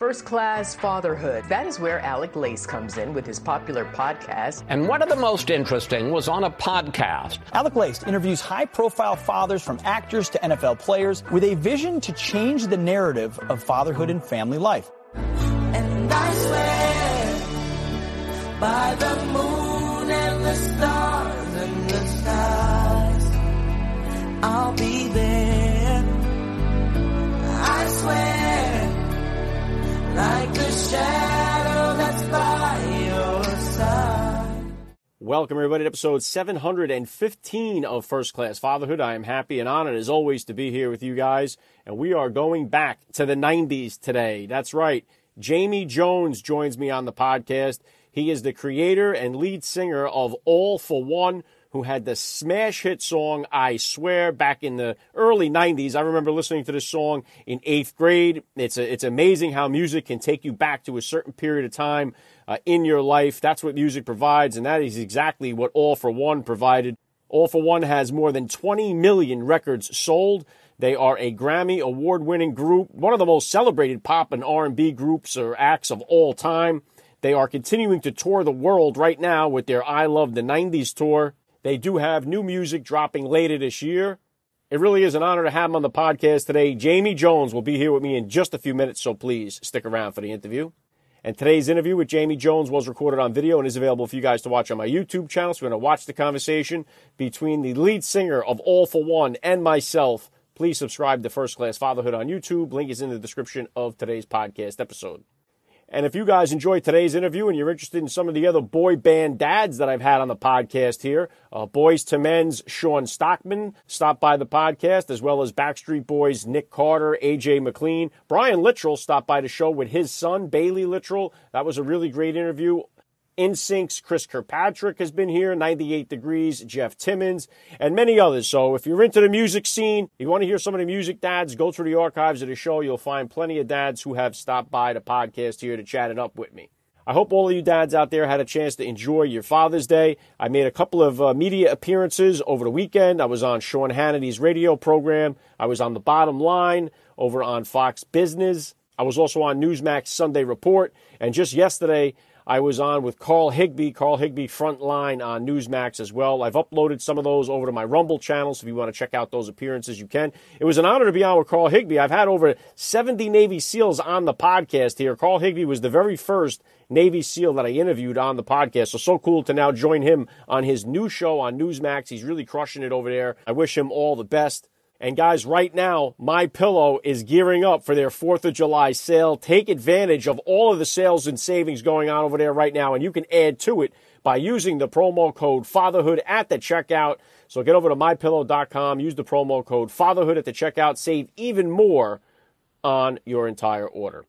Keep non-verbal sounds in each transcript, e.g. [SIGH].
First Class Fatherhood. That is where Alec Lace comes in with his popular podcast. And one of the most interesting was on a podcast. Alec Lace interviews high profile fathers from actors to NFL players with a vision to change the narrative of fatherhood and family life. And I swear by the moon and the stars and the stars, I'll be Welcome, everybody, to episode 715 of First Class Fatherhood. I am happy and honored, as always, to be here with you guys. And we are going back to the 90s today. That's right. Jamie Jones joins me on the podcast. He is the creator and lead singer of All-4-One, who had the smash hit song I Swear back in the early 90s. I remember listening to this song in eighth grade. It's, a, it's amazing how music can take you back to a certain period of time uh, in your life. That's what music provides, and that is exactly what All-4-One provided. All-4-One has more than 20 million records sold. They are a Grammy award-winning group, one of the most celebrated pop and R&B groups or acts of all time. They are continuing to tour the world right now with their I Love the 90s tour. They do have new music dropping later this year. It really is an honor to have him on the podcast today. Jamie Jones will be here with me in just a few minutes, so please stick around for the interview. And today's interview with Jamie Jones was recorded on video and is available for you guys to watch on my YouTube channel. So we're going to watch the conversation between the lead singer of All-4-One and myself. Please subscribe to First Class Fatherhood on YouTube. Link is in the description of today's podcast episode. And if you guys enjoyed today's interview and you're interested in some of the other boy band dads that I've had on the podcast here, uh, Boyz II Men's Shawn Stockman stopped by the podcast, as well as Backstreet Boys Nick Carter, AJ McLean. Brian Littrell stopped by the show with his son, Baylee Littrell. That was a really great interview. NSYNC's Chris Kirkpatrick has been here, 98 Degrees, Jeff Timmons, and many others. So if you're into the music scene, you want to hear some of the music dads, go through the archives of the show. You'll find plenty of dads who have stopped by the podcast here to chat it up with me. I hope all of you dads out there had a chance to enjoy your Father's Day. I made a couple of uh, media appearances over the weekend. I was on Sean Hannity's radio program. I was on The Bottom Line over on Fox Business. I was also on Newsmax Sunday Report. And just yesterday, I was on with Carl Higbie, Carl Higbie Frontline on Newsmax as well. I've uploaded some of those over to my Rumble channel, so if you want to check out those appearances, you can. It was an honor to be on with Carl Higbie. I've had over 70 Navy SEALs on the podcast here. Carl Higbie was the very first Navy SEAL that I interviewed on the podcast. So, so cool to now join him on his new show on Newsmax. He's really crushing it over there. I wish him all the best. And guys, right now, My Pillow is gearing up for their 4th of July sale. Take advantage of all of the sales and savings going on over there right now, and you can add to it by using the promo code fatherhood at the checkout. So get over to mypillow.com, use the promo code fatherhood at the checkout, save even more on your entire order.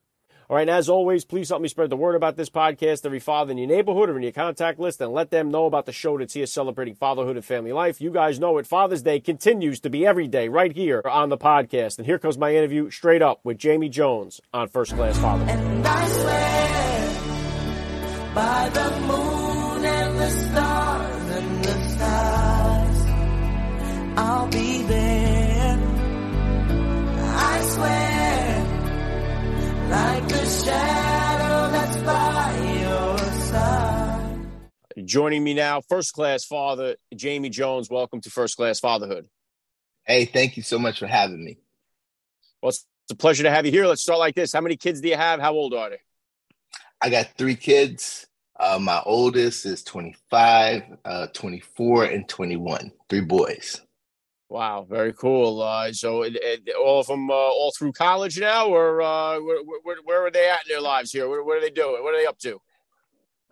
All right, and as always, please help me spread the word about this podcast. Every father in your neighborhood or in your contact list, and let them know about the show that's here celebrating fatherhood and family life. You guys know it. Father's Day continues to be every day right here on the podcast. And here comes my interview straight up with Jamie Jones on First Class Fatherhood. And I swear by the moon and the stars and the stars, I'll be Joining me now, First Class Father Jamie Jones. Welcome to First Class Fatherhood. Hey, thank you so much for having me. Well, it's a pleasure to have you here. Let's start like this. How many kids do you have? How old are they? I got three kids. Uh, my oldest is 25, uh, 24, and 21. Three boys. Wow, very cool. Uh, so, it, it, all of them, uh, all through college now, or uh, where, where, where, are they at in their lives here? What, what are they doing? What are they up to?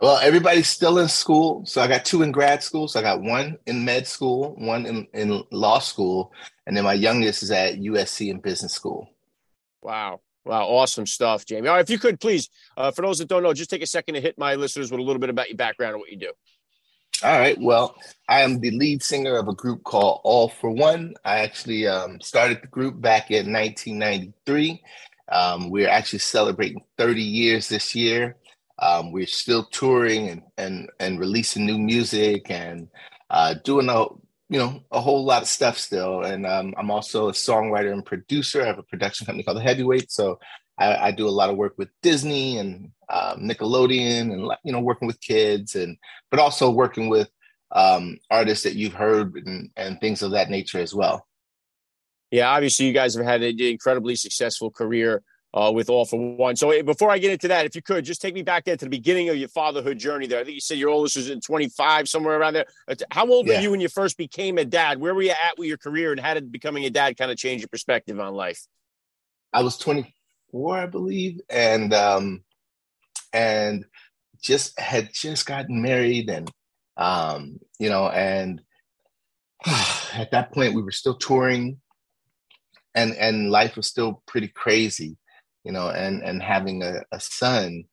Well, everybody's still in school. So I got two in grad school. So I got one in med school, one in, in law school, and then my youngest is at USC in business school. Wow. Wow, awesome stuff, Jamie. All right, if you could please, uh, for those that don't know, just take a second to hit my listeners with a little bit about your background and what you do. All right. Well, I am the lead singer of a group called All-4-One. I actually um, started the group back in 1993. Um, we're actually celebrating 30 years this year. Um, we're still touring and, and, and releasing new music and uh, doing a you know a whole lot of stuff still. And um, I'm also a songwriter and producer. I have a production company called The Heavyweight. So I, I do a lot of work with Disney and um, Nickelodeon, and you know, working with kids, and but also working with um, artists that you've heard and, and things of that nature as well. Yeah, obviously, you guys have had an incredibly successful career uh, with All for One. So before I get into that, if you could just take me back there to the beginning of your fatherhood journey there. I think you said your oldest was in 25, somewhere around there. Uh, how old yeah. were you when you first became a dad? Where were you at with your career and how did becoming a dad kind of change your perspective on life? I was 24, I believe. And, um, and just had just gotten married and, um, you know, and [SIGHS] at that point we were still touring and, and life was still pretty crazy you know, and and having a, a son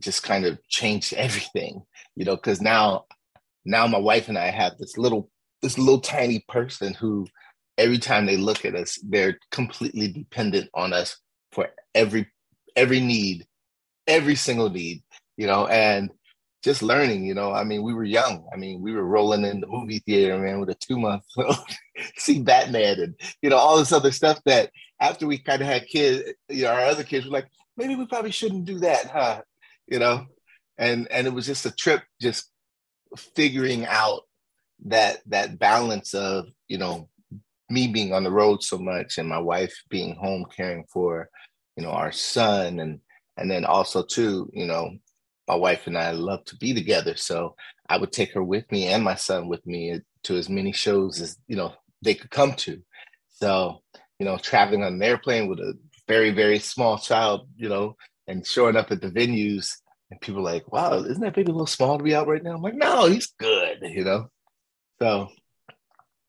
just kind of changed [LAUGHS] everything, you know, because now now my wife and I have this little this little tiny person who every time they look at us, they're completely dependent on us for every every need, every single need, you know, and just learning, you know. I mean, we were young. I mean, we were rolling in the movie theater, man, with a two month old, [LAUGHS] see Batman and you know all this other stuff that after we kind of had kids, you know, our other kids were like, maybe we probably shouldn't do that, huh? You know, and and it was just a trip, just figuring out that that balance of you know me being on the road so much and my wife being home caring for you know our son and and then also too you know my wife and I love to be together so I would take her with me and my son with me to as many shows as you know they could come to so you know, traveling on an airplane with a very, very small child, you know, and showing up at the venues and people like, wow, isn't that baby a little small to be out right now? I'm like, no, he's good, you know? So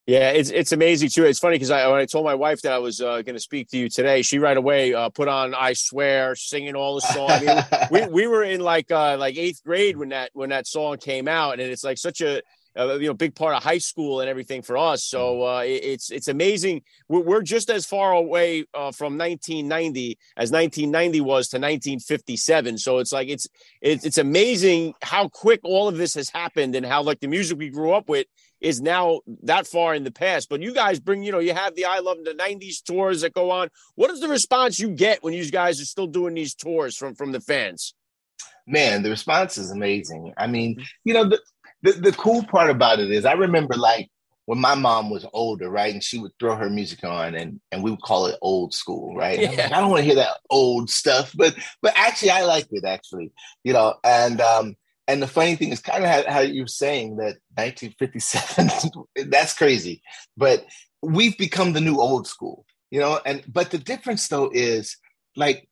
yeah, it's it's amazing too. It's funny because I when I told my wife that I was uh, going to speak to you today, she right away uh, put on "I Swear," singing all the song. I mean, [LAUGHS] we we were in like uh, like eighth grade when that when that song came out, and it's like such a uh, you know big part of high school and everything for us. So mm-hmm. uh, it, it's it's amazing. We're, we're just as far away uh, from 1990 as 1990 was to 1957. So it's like it's it's it's amazing how quick all of this has happened and how like the music we grew up with is now that far in the past. But you guys bring, you know, you have the I Love the 90s tours that go on. What is the response you get when you guys are still doing these tours from from the fans? Man, the response is amazing. I mean, mm-hmm. you know, the, the, the cool part about it is I remember like when my mom was older, right? And she would throw her music on and, and we would call it old school, right? Yeah. Like, I don't want to hear that old stuff, but but actually I liked it actually, you know, and um and the funny thing is kind of how, how you're saying that 1957, [LAUGHS] that's crazy. But we've become the new old school, you know, and but the difference though is like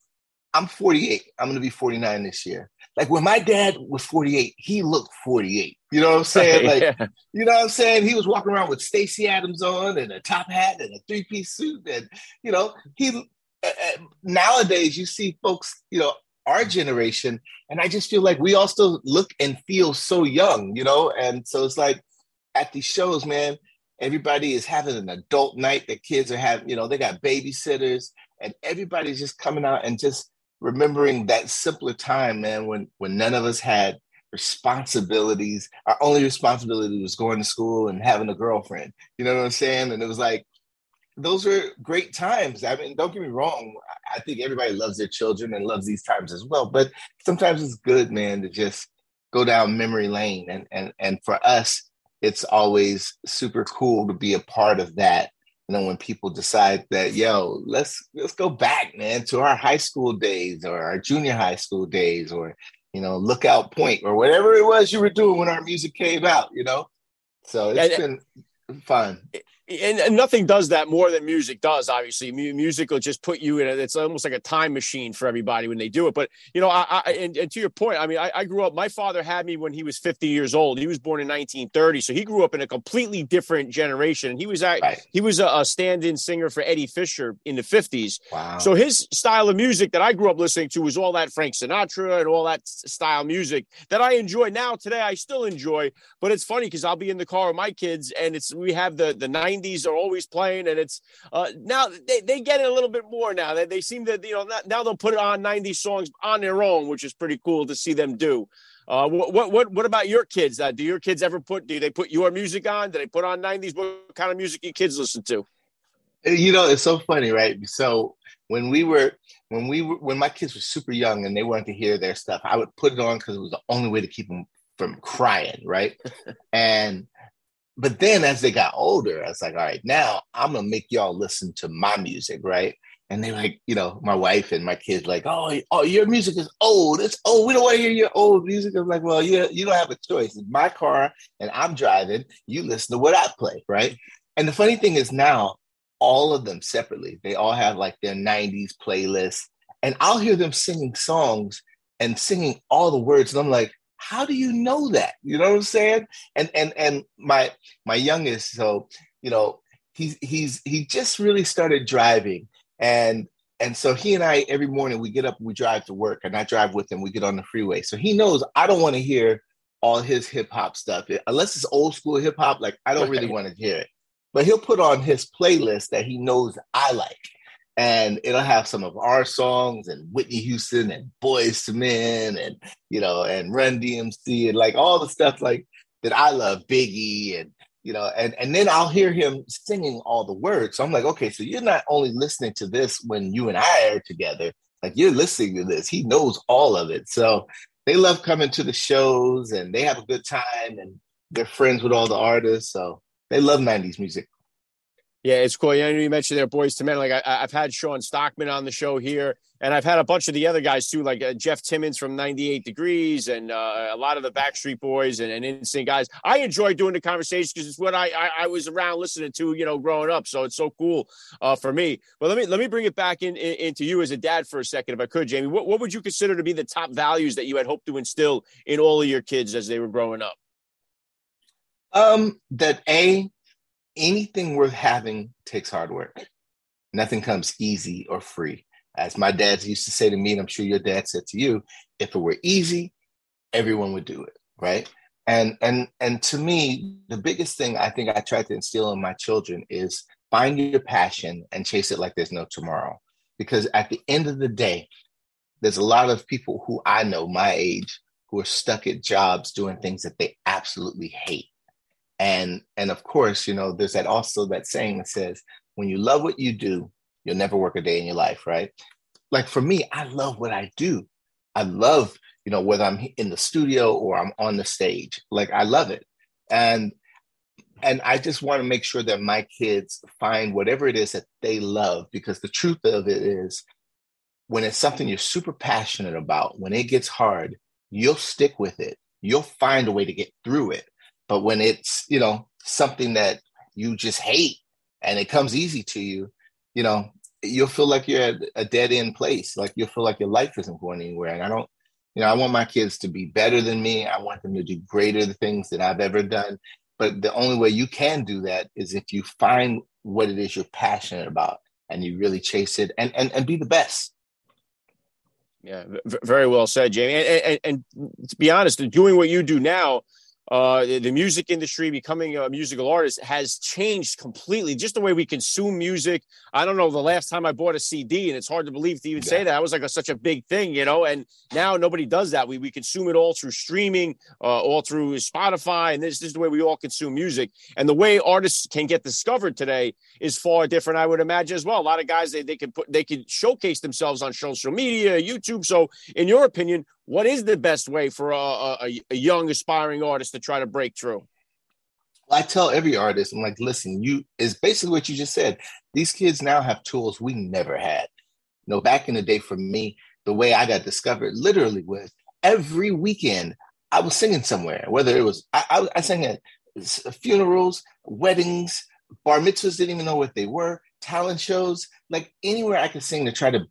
I'm 48, I'm gonna be 49 this year like when my dad was 48, he looked 48. You know what I'm saying? [LAUGHS] Like, yeah. you know what I'm saying? He was walking around with Stacy Adams on and a top hat and a three piece suit. And, you know, he uh, nowadays you see folks, you know, our generation, and I just feel like we all still look and feel so young, you know? And so it's like at these shows, man, everybody is having an adult night. The kids are having, you know, they got babysitters and everybody's just coming out and just remembering that simpler time, man, when when none of us had responsibilities. Our only responsibility was going to school and having a girlfriend. You know what I'm saying? And it was like those were great times. I mean, don't get me wrong. I think everybody loves their children and loves these times as well. But sometimes it's good, man, to just go down memory lane. And and and for us, it's always super cool to be a part of that you know when people decide that yo let's let's go back man to our high school days or our junior high school days or you know lookout point or whatever it was you were doing when our music came out you know so it's has been fun and, and, nothing does that more than music does. Obviously, music will just put you in. A, it's almost like a time machine for everybody when they do it. But you know, I, I and, and, to your point, I mean, I, I, grew up. My father had me when he was 50 years old. He was born in 1930, so he grew up in a completely different generation. And he was at, right. he was a, a, stand-in singer for Eddie Fisher in the 50s. Wow. So his style of music that I grew up listening to was all that Frank Sinatra and all that style music that I enjoy now. Today, I still enjoy. But it's funny because I'll be in the car with my kids, and it's we have the the 90s 90s are always playing, and it's uh, now they, they get it a little bit more now. They, they seem to, you know, now they'll put it on 90s songs on their own, which is pretty cool to see them do. Uh, what what what about your kids? Uh, do your kids ever put? Do they put your music on? Do they put on 90s? What kind of music your kids listen to? You know, it's so funny, right? So when we were when we were when my kids were super young and they wanted to hear their stuff, I would put it on because it was the only way to keep them from crying, right? [LAUGHS] and but then as they got older, I was like, all right, now I'm gonna make y'all listen to my music, right? And they like, you know, my wife and my kids like, oh, oh, your music is old. It's old. We don't want to hear your old music. I'm like, well, yeah, you don't have a choice. It's my car and I'm driving. You listen to what I play, right? And the funny thing is now, all of them separately, they all have like their 90s playlists. And I'll hear them singing songs and singing all the words. And I'm like, how do you know that? You know what I'm saying? And and and my my youngest, so you know, he's he's he just really started driving and and so he and I every morning we get up we drive to work and I drive with him. We get on the freeway. So he knows I don't want to hear all his hip hop stuff unless it's old school hip hop. Like I don't really want to hear it. But he'll put on his playlist that he knows I like, and it'll have some of our songs and Whitney Houston and Boyz II Men and you know and Run DMC and like all the stuff like that I love, Biggie and you know, and and then I'll hear him singing all the words. So I'm like, okay, so you're not only listening to this when you and I are together, like you're listening to this. He knows all of it. So they love coming to the shows and they have a good time and they're friends with all the artists. So they love 90s music. Yeah, it's cool. You know, you mentioned their Boyz II Men. Like I, have had Shawn Stockman on the show here, and I've had a bunch of the other guys too, like uh, Jeff Timmons from 98 Degrees, and uh, a lot of the Backstreet Boys and, and NSYNC guys. I enjoy doing the conversations because it's what I, I, I was around listening to, you know, growing up. So it's so cool uh, for me. But let me let me bring it back in, in, into you as a dad for a second, if I could, Jamie. What what would you consider to be the top values that you had hoped to instill in all of your kids as they were growing up? Um, that a anything worth having takes hard work. Nothing comes easy or free. As my dad used to say to me, and I'm sure your dad said to you, if it were easy, everyone would do it, right? And and and to me, the biggest thing I think I try to instill in my children is find your passion and chase it like there's no tomorrow. Because at the end of the day, there's a lot of people who I know my age who are stuck at jobs doing things that they absolutely hate and and of course you know there's that also that saying that says when you love what you do you'll never work a day in your life right? Like for me i love what i do. I love you know whether i'm in the studio or i'm on the stage. Like i love it. And and i just want to make sure that my kids find whatever it is that they love because the truth of it is when it's something you're super passionate about when it gets hard you'll stick with it. You'll find a way to get through it but when it's, you know, something that you just hate and it comes easy to you, you know, you'll feel like you're at a dead end place. Like you'll feel like your life isn't going anywhere. And I don't, you know, I want my kids to be better than me. I want them to do greater things than I've ever done. But the only way you can do that is if you find what it is you're passionate about and you really chase it and and, and be the best. Yeah, very well said, Jamie. And, and, and, to be honest, doing what you do now, uh, the music industry, becoming a musical artist has changed completely. Just the way we consume music. I don't know the last time I bought a CD, and it's hard to believe to even yeah. say that. That was like a, such a big thing, you know. And now nobody does that. We we consume it all through streaming, uh, all through Spotify, and this, this is the way we all consume music. And the way artists can get discovered today is far different, I would imagine as well. A lot of guys they they can put they can showcase themselves on social media, YouTube. So, in your opinion, what is the best way for a, a, a young aspiring artist to try to break through? I tell every artist, I'm like, listen, you is basically what you just said. These kids now have tools we never had. You know, back in the day for me, the way I got discovered literally was every weekend I was singing somewhere, whether it was I, I, I sang at funerals, weddings, bar mitzvahs, didn't even know what they were, talent shows, like anywhere I could sing to try to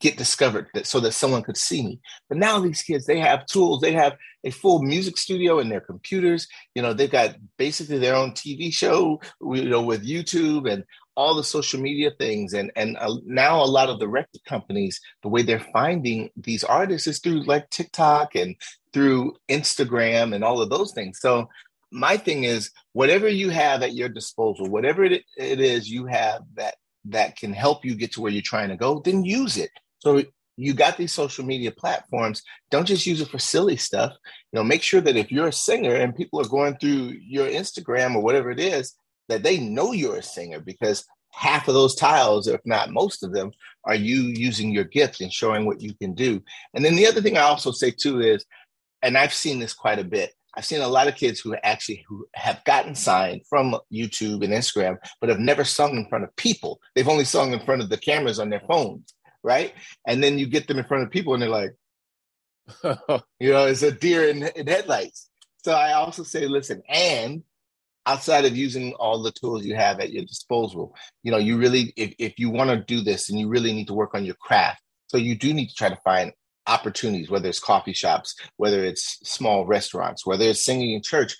get discovered that, so that someone could see me. But now these kids, they have tools. They have a full music studio in their computers. You know, they've got basically their own TV show, you know, with YouTube and all the social media things. And and uh, now a lot of the record companies, the way they're finding these artists is through like TikTok and through Instagram and all of those things. So my thing is, whatever you have at your disposal, whatever it, it is you have that that can help you get to where you're trying to go, then use it. So you got these social media platforms. Don't just use it for silly stuff. You know, make sure that if you're a singer and people are going through your Instagram or whatever it is, that they know you're a singer because half of those tiles, if not most of them, are you using your gift and showing what you can do. And then the other thing I also say too is, and I've seen this quite a bit. I've seen a lot of kids who actually who have gotten signed from YouTube and Instagram, but have never sung in front of people. They've only sung in front of the cameras on their phones, right? And then you get them in front of people, and they're like, [LAUGHS] you know, it's a deer in, in headlights. So I also say, listen, and outside of using all the tools you have at your disposal, you know, you really, if, if you want to do this and you really need to work on your craft, so you do need to try to find opportunities, whether it's coffee shops, whether it's small restaurants, whether it's singing in church,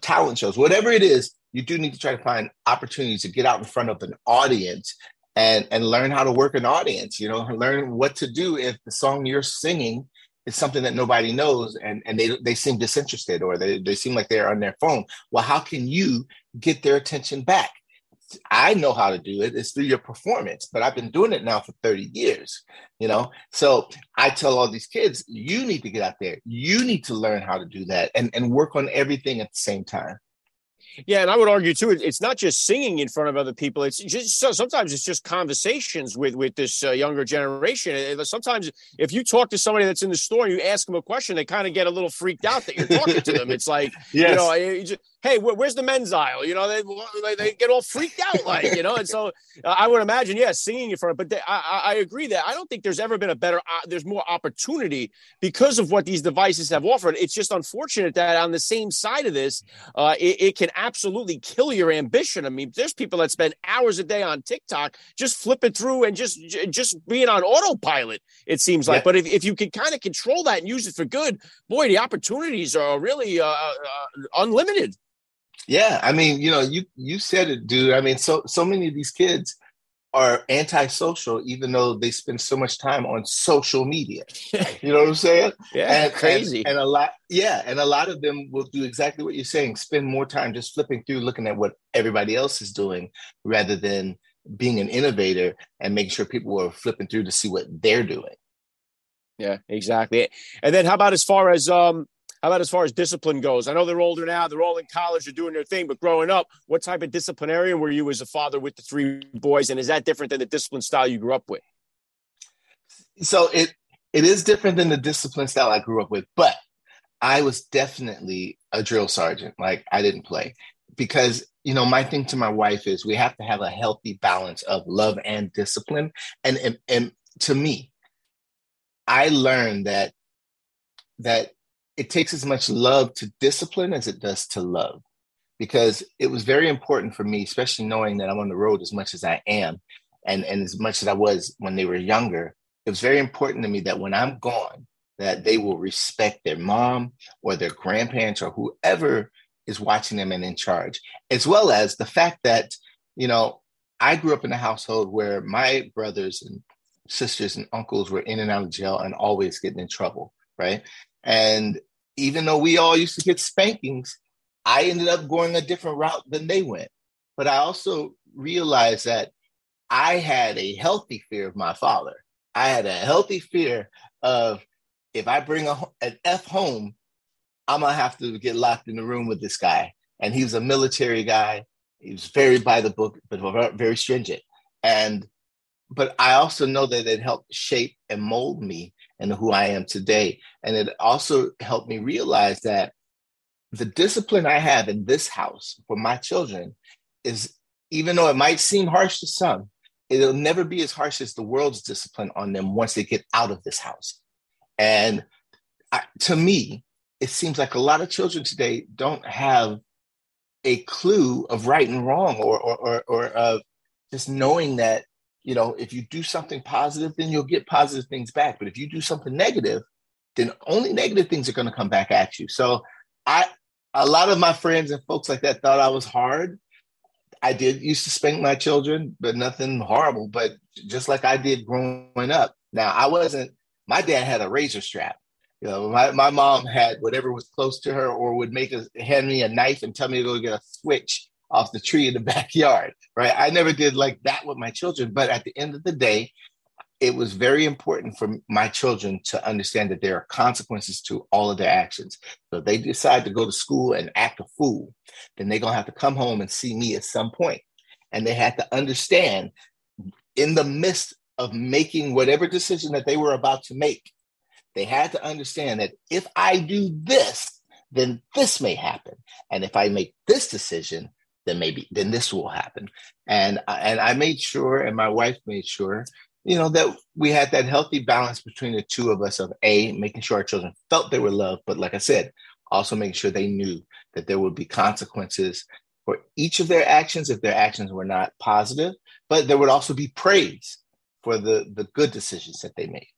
talent shows, whatever it is, you do need to try to find opportunities to get out in front of an audience and and learn how to work an audience, you know, learn what to do if the song you're singing is something that nobody knows and, and they, they seem disinterested or they, they seem like they're on their phone. Well, how can you get their attention back? I know how to do it. It's through your performance, but I've been doing it now for 30 years, you know? So I tell all these kids, you need to get out there. You need to learn how to do that and, and work on everything at the same time. Yeah, and I would argue too. It's not just singing in front of other people. It's just sometimes it's just conversations with with this uh, younger generation. Sometimes if you talk to somebody that's in the store and you ask them a question, they kind of get a little freaked out that you're talking to them. It's like [LAUGHS] yes. you know, hey, where's the men's aisle? You know, they, they get all freaked out, like, you know, and so [LAUGHS] uh, I would imagine, yeah, singing in front of, but they, I, I agree that I don't think there's ever been a better, uh, there's more opportunity because of what these devices have offered. It's just unfortunate that on the same side of this, uh, it, it, can absolutely kill your ambition. I mean, there's people that spend hours a day on TikTok just flipping through and just, just being on autopilot, it seems like. Yeah. But if, if you can kind of control that and use it for good, boy, the opportunities are really uh, uh unlimited. Yeah, I mean, you know, you you said it, dude. I mean, so so many of these kids are antisocial, even though they spend so much time on social media. [LAUGHS] You know what I'm saying? yeah, and, crazy. And, and, a lot, yeah, and a lot of them will do exactly what you're saying. Spend more time just flipping through, looking at what everybody else is doing, rather than being an innovator and making sure people are flipping through to see what they're doing. Yeah, exactly. And then how about as far as um how about as far as discipline goes? I know they're older now, they're all in college, they're doing their thing, but growing up, what type of disciplinarian were you as a father with the three boys? And is that different than the discipline style you grew up with? So it it is different than the discipline style I grew up with, but I was definitely a drill sergeant. Like I didn't play because you know my thing to my wife is we have to have a healthy balance of love and discipline. And and, and to me, I learned that that it takes as much love to discipline as it does to love because it was very important for me especially knowing that i'm on the road as much as i am and, and as much as i was when they were younger. It was very important to me that when i'm gone that they will respect their mom or their grandparents or whoever is watching them and in charge as well as the fact that you know i grew up in a household where my brothers and sisters and uncles were in and out of jail and always getting in trouble right? And even though we all used to get spankings, I ended up going a different route than they went. But I also realized that I had a healthy fear of my father. I had a healthy fear of if I bring a, an F home, I'm gonna have to get locked in the room with this guy. And he was a military guy. He was very by the book, but very stringent. And but I also know that it helped shape and mold me and who I am today. And it also helped me realize that the discipline I have in this house for my children is, even though it might seem harsh to some, it'll never be as harsh as the world's discipline on them once they get out of this house. And I, to me, it seems like a lot of children today don't have a clue of right and wrong or, or, or, or of just knowing that you know, if you do something positive, then you'll get positive things back. But if you do something negative, then only negative things are going to come back at you. So I, a lot of my friends and folks like that thought I was hard. I did used to spank my children, but nothing horrible. But just like I did growing up. Now I wasn't. My dad had a razor strap. You know, my, my mom had whatever was close to her, or would make a hand me a knife and tell me to go get a switch off the tree in the [LAUGHS] backyard, right? I never did like that with my children, but at the end of the day, it was very important for my children to understand that there are consequences to all of their actions. So if they decide to go to school and act a fool, then they're gonna have to come home and see me at some point. and they had to understand in the midst of making whatever decision that they were about to make, they had to understand that if I do this, then this may happen. And if I make this decision, then maybe then this will happen. And and I made sure, and my wife made sure, you know, that we had that healthy balance between the two of us of a making sure our children felt they were loved, but like I said, also making sure they knew that there would be consequences for each of their actions if their actions were not positive, but there would also be praise for the the good decisions that they made.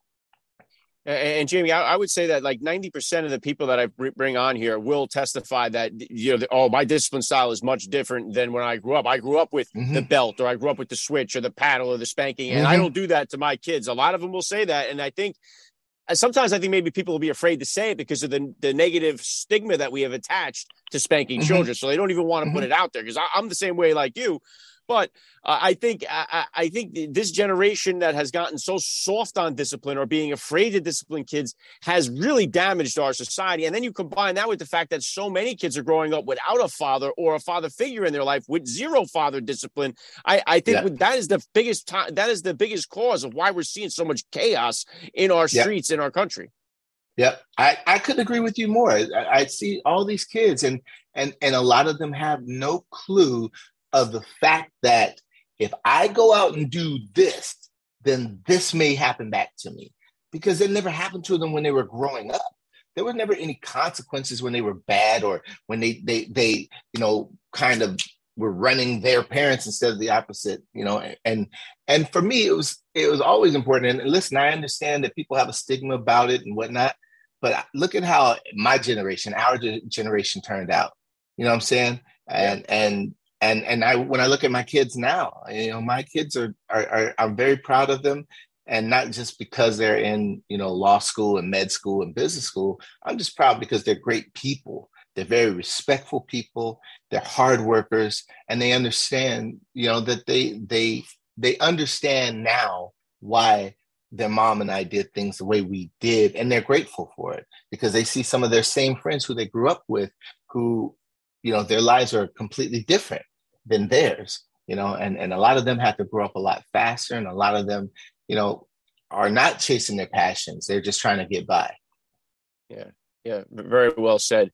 And, Jamie, I, would say that like 90% of the people that I bring on here will testify that, you know, oh, my discipline style is much different than when I grew up. I grew up with mm-hmm. the belt or I grew up with the switch or the paddle or the spanking. And mm-hmm. I don't do that to my kids. A lot of them will say that. And I think uh, sometimes I think maybe people will be afraid to say it because of the, the negative stigma that we have attached to spanking mm-hmm. children. So they don't even want to put mm-hmm. it out there because I'm the same way like you. But uh, I think I, I, think this generation that has gotten so soft on discipline or being afraid to discipline kids has really damaged our society. And then you combine that with the fact that so many kids are growing up without a father or a father figure in their life with zero father discipline. I, I think yeah. that is the biggest time, that is the biggest cause of why we're seeing so much chaos in our streets yeah. in our country. Yep, I, I couldn't agree with you more. I, I see all these kids, and and and a lot of them have no clue of the fact that if I go out and do this, then this may happen back to me because it never happened to them when they were growing up. There were never any consequences when they were bad or when they they they you know kind of were running their parents instead of the opposite you know and and for me it was it was always important and listen i understand that people have a stigma about it and whatnot but look at how my generation our generation turned out you know what i'm saying and yeah. and and and I when I look at my kids now, you know, my kids are, are, are I'm very proud of them, and not just because they're in you know law school and med school and business school. I'm just proud because they're great people. They're very respectful people. They're hard workers, and they understand you know that they they they understand now why their mom and I did things the way we did, and they're grateful for it because they see some of their same friends who they grew up with who you know their lives are completely different than theirs you know and and a lot of them have to grow up a lot faster and a lot of them you know are not chasing their passions. They're just trying to get by. Yeah. Yeah. Very well said.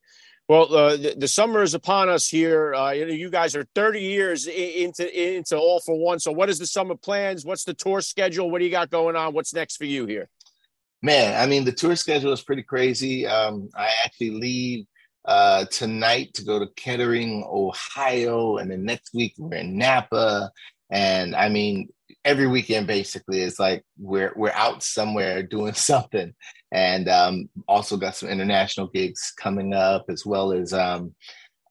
Well uh, the, the, summer is upon us here. Uh, you, know, you guys are 30 years into into All-4-One. So what is the summer plans? What's the tour schedule? What do you got going on? What's next for you here? Man i mean the tour schedule is pretty crazy. Um, i actually leave uh, tonight to go to Kettering, Ohio, and then next week we're in Napa. And I mean, every weekend basically is like we're we're out somewhere [LAUGHS] doing something. And um, also got some international gigs coming up, as well as um,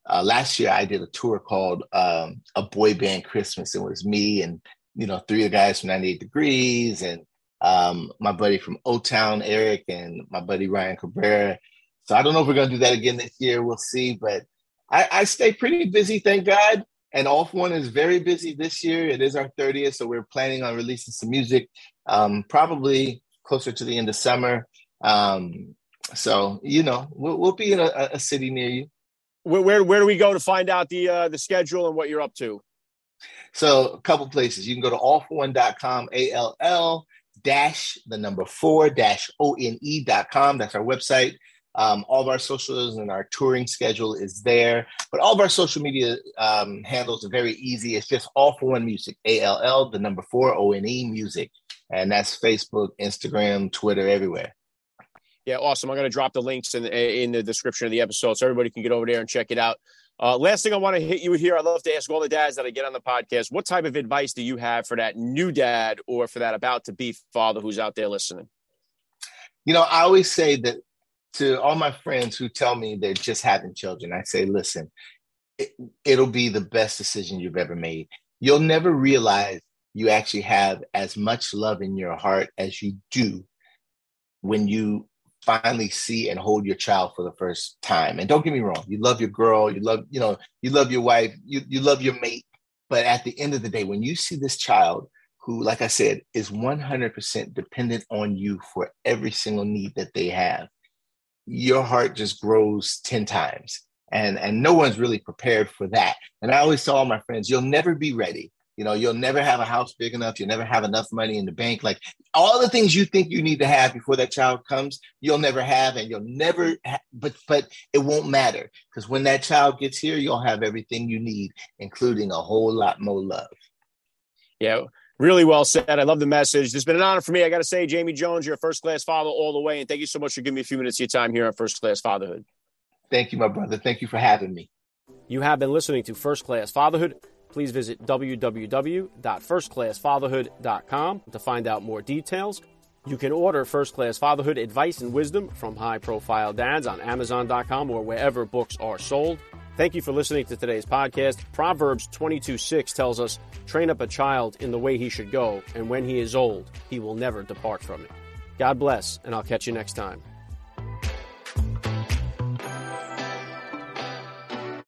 uh, last year I did a tour called um, a boy band Christmas. It was me and you know three of the guys from 98 Degrees and um, my buddy from O Town, Eric, and my buddy Ryan Cabrera so I don't know if we're going to do that again this year. We'll see. But I, I stay pretty busy, thank God. And All-4-One is very busy this year. It is our 30th, so we're planning on releasing some music um, probably closer to the end of summer. Um, so you know, we'll, we'll be in a, a, city near you. Where, where, where do we go to find out the uh, the schedule and what you're up to? So a couple places. You can go to allforone.com, A L L dash the number four dash O N E dot com. That's our website. Um, all of our socials and our touring schedule is there, but all of our social media um, handles are very easy. It's just all for one music, A L L, the number four O N E music, and that's Facebook, Instagram, Twitter, everywhere. Yeah, awesome. I'm going to drop the links in the, in the description of the episode so everybody can get over there and check it out. Uh, last thing I want to hit you with here, I love to ask all the dads that I get on the podcast, what type of advice do you have for that new dad or for that about to be father who's out there listening? You know, I always say that to all my friends who tell me they're just having children, I say, listen, it, it'll be the best decision you've ever made. You'll never realize you actually have as much love in your heart as you do when you finally see and hold your child for the first time. And don't get me wrong, you love your girl, you love, you know, you love your wife, you, you love your mate. But at the end of the day, when you see this child who, like I said, is 100% dependent on you for every single need that they have, your heart just grows 10 times. And, and no one's really prepared for that. And I always tell all my friends, you'll never be ready You know, you'll never have a house big enough. You'll never have enough money in the bank. Like all the things you think you need to have before that child comes, you'll never have, and you'll never. Ha- but but it won't matter because when that child gets here, you'll have everything you need, including a whole lot more love. Yeah, really well said. I love the message. It's been an honor for me. I got to say, Jamie Jones, you're a first class father all the way, and thank you so much for giving me a few minutes of your time here on First Class Fatherhood. Thank you, my brother. Thank you for having me. You have been listening to First Class Fatherhood. Please visit www.firstclassfatherhood.com to find out more details. You can order First Class Fatherhood advice and wisdom from high profile dads on Amazon.com or wherever books are sold. Thank you for listening to today's podcast. Proverbs 22 6 tells us, Train up a child in the way he should go, and when he is old, he will never depart from it. God bless, and I'll catch you next time.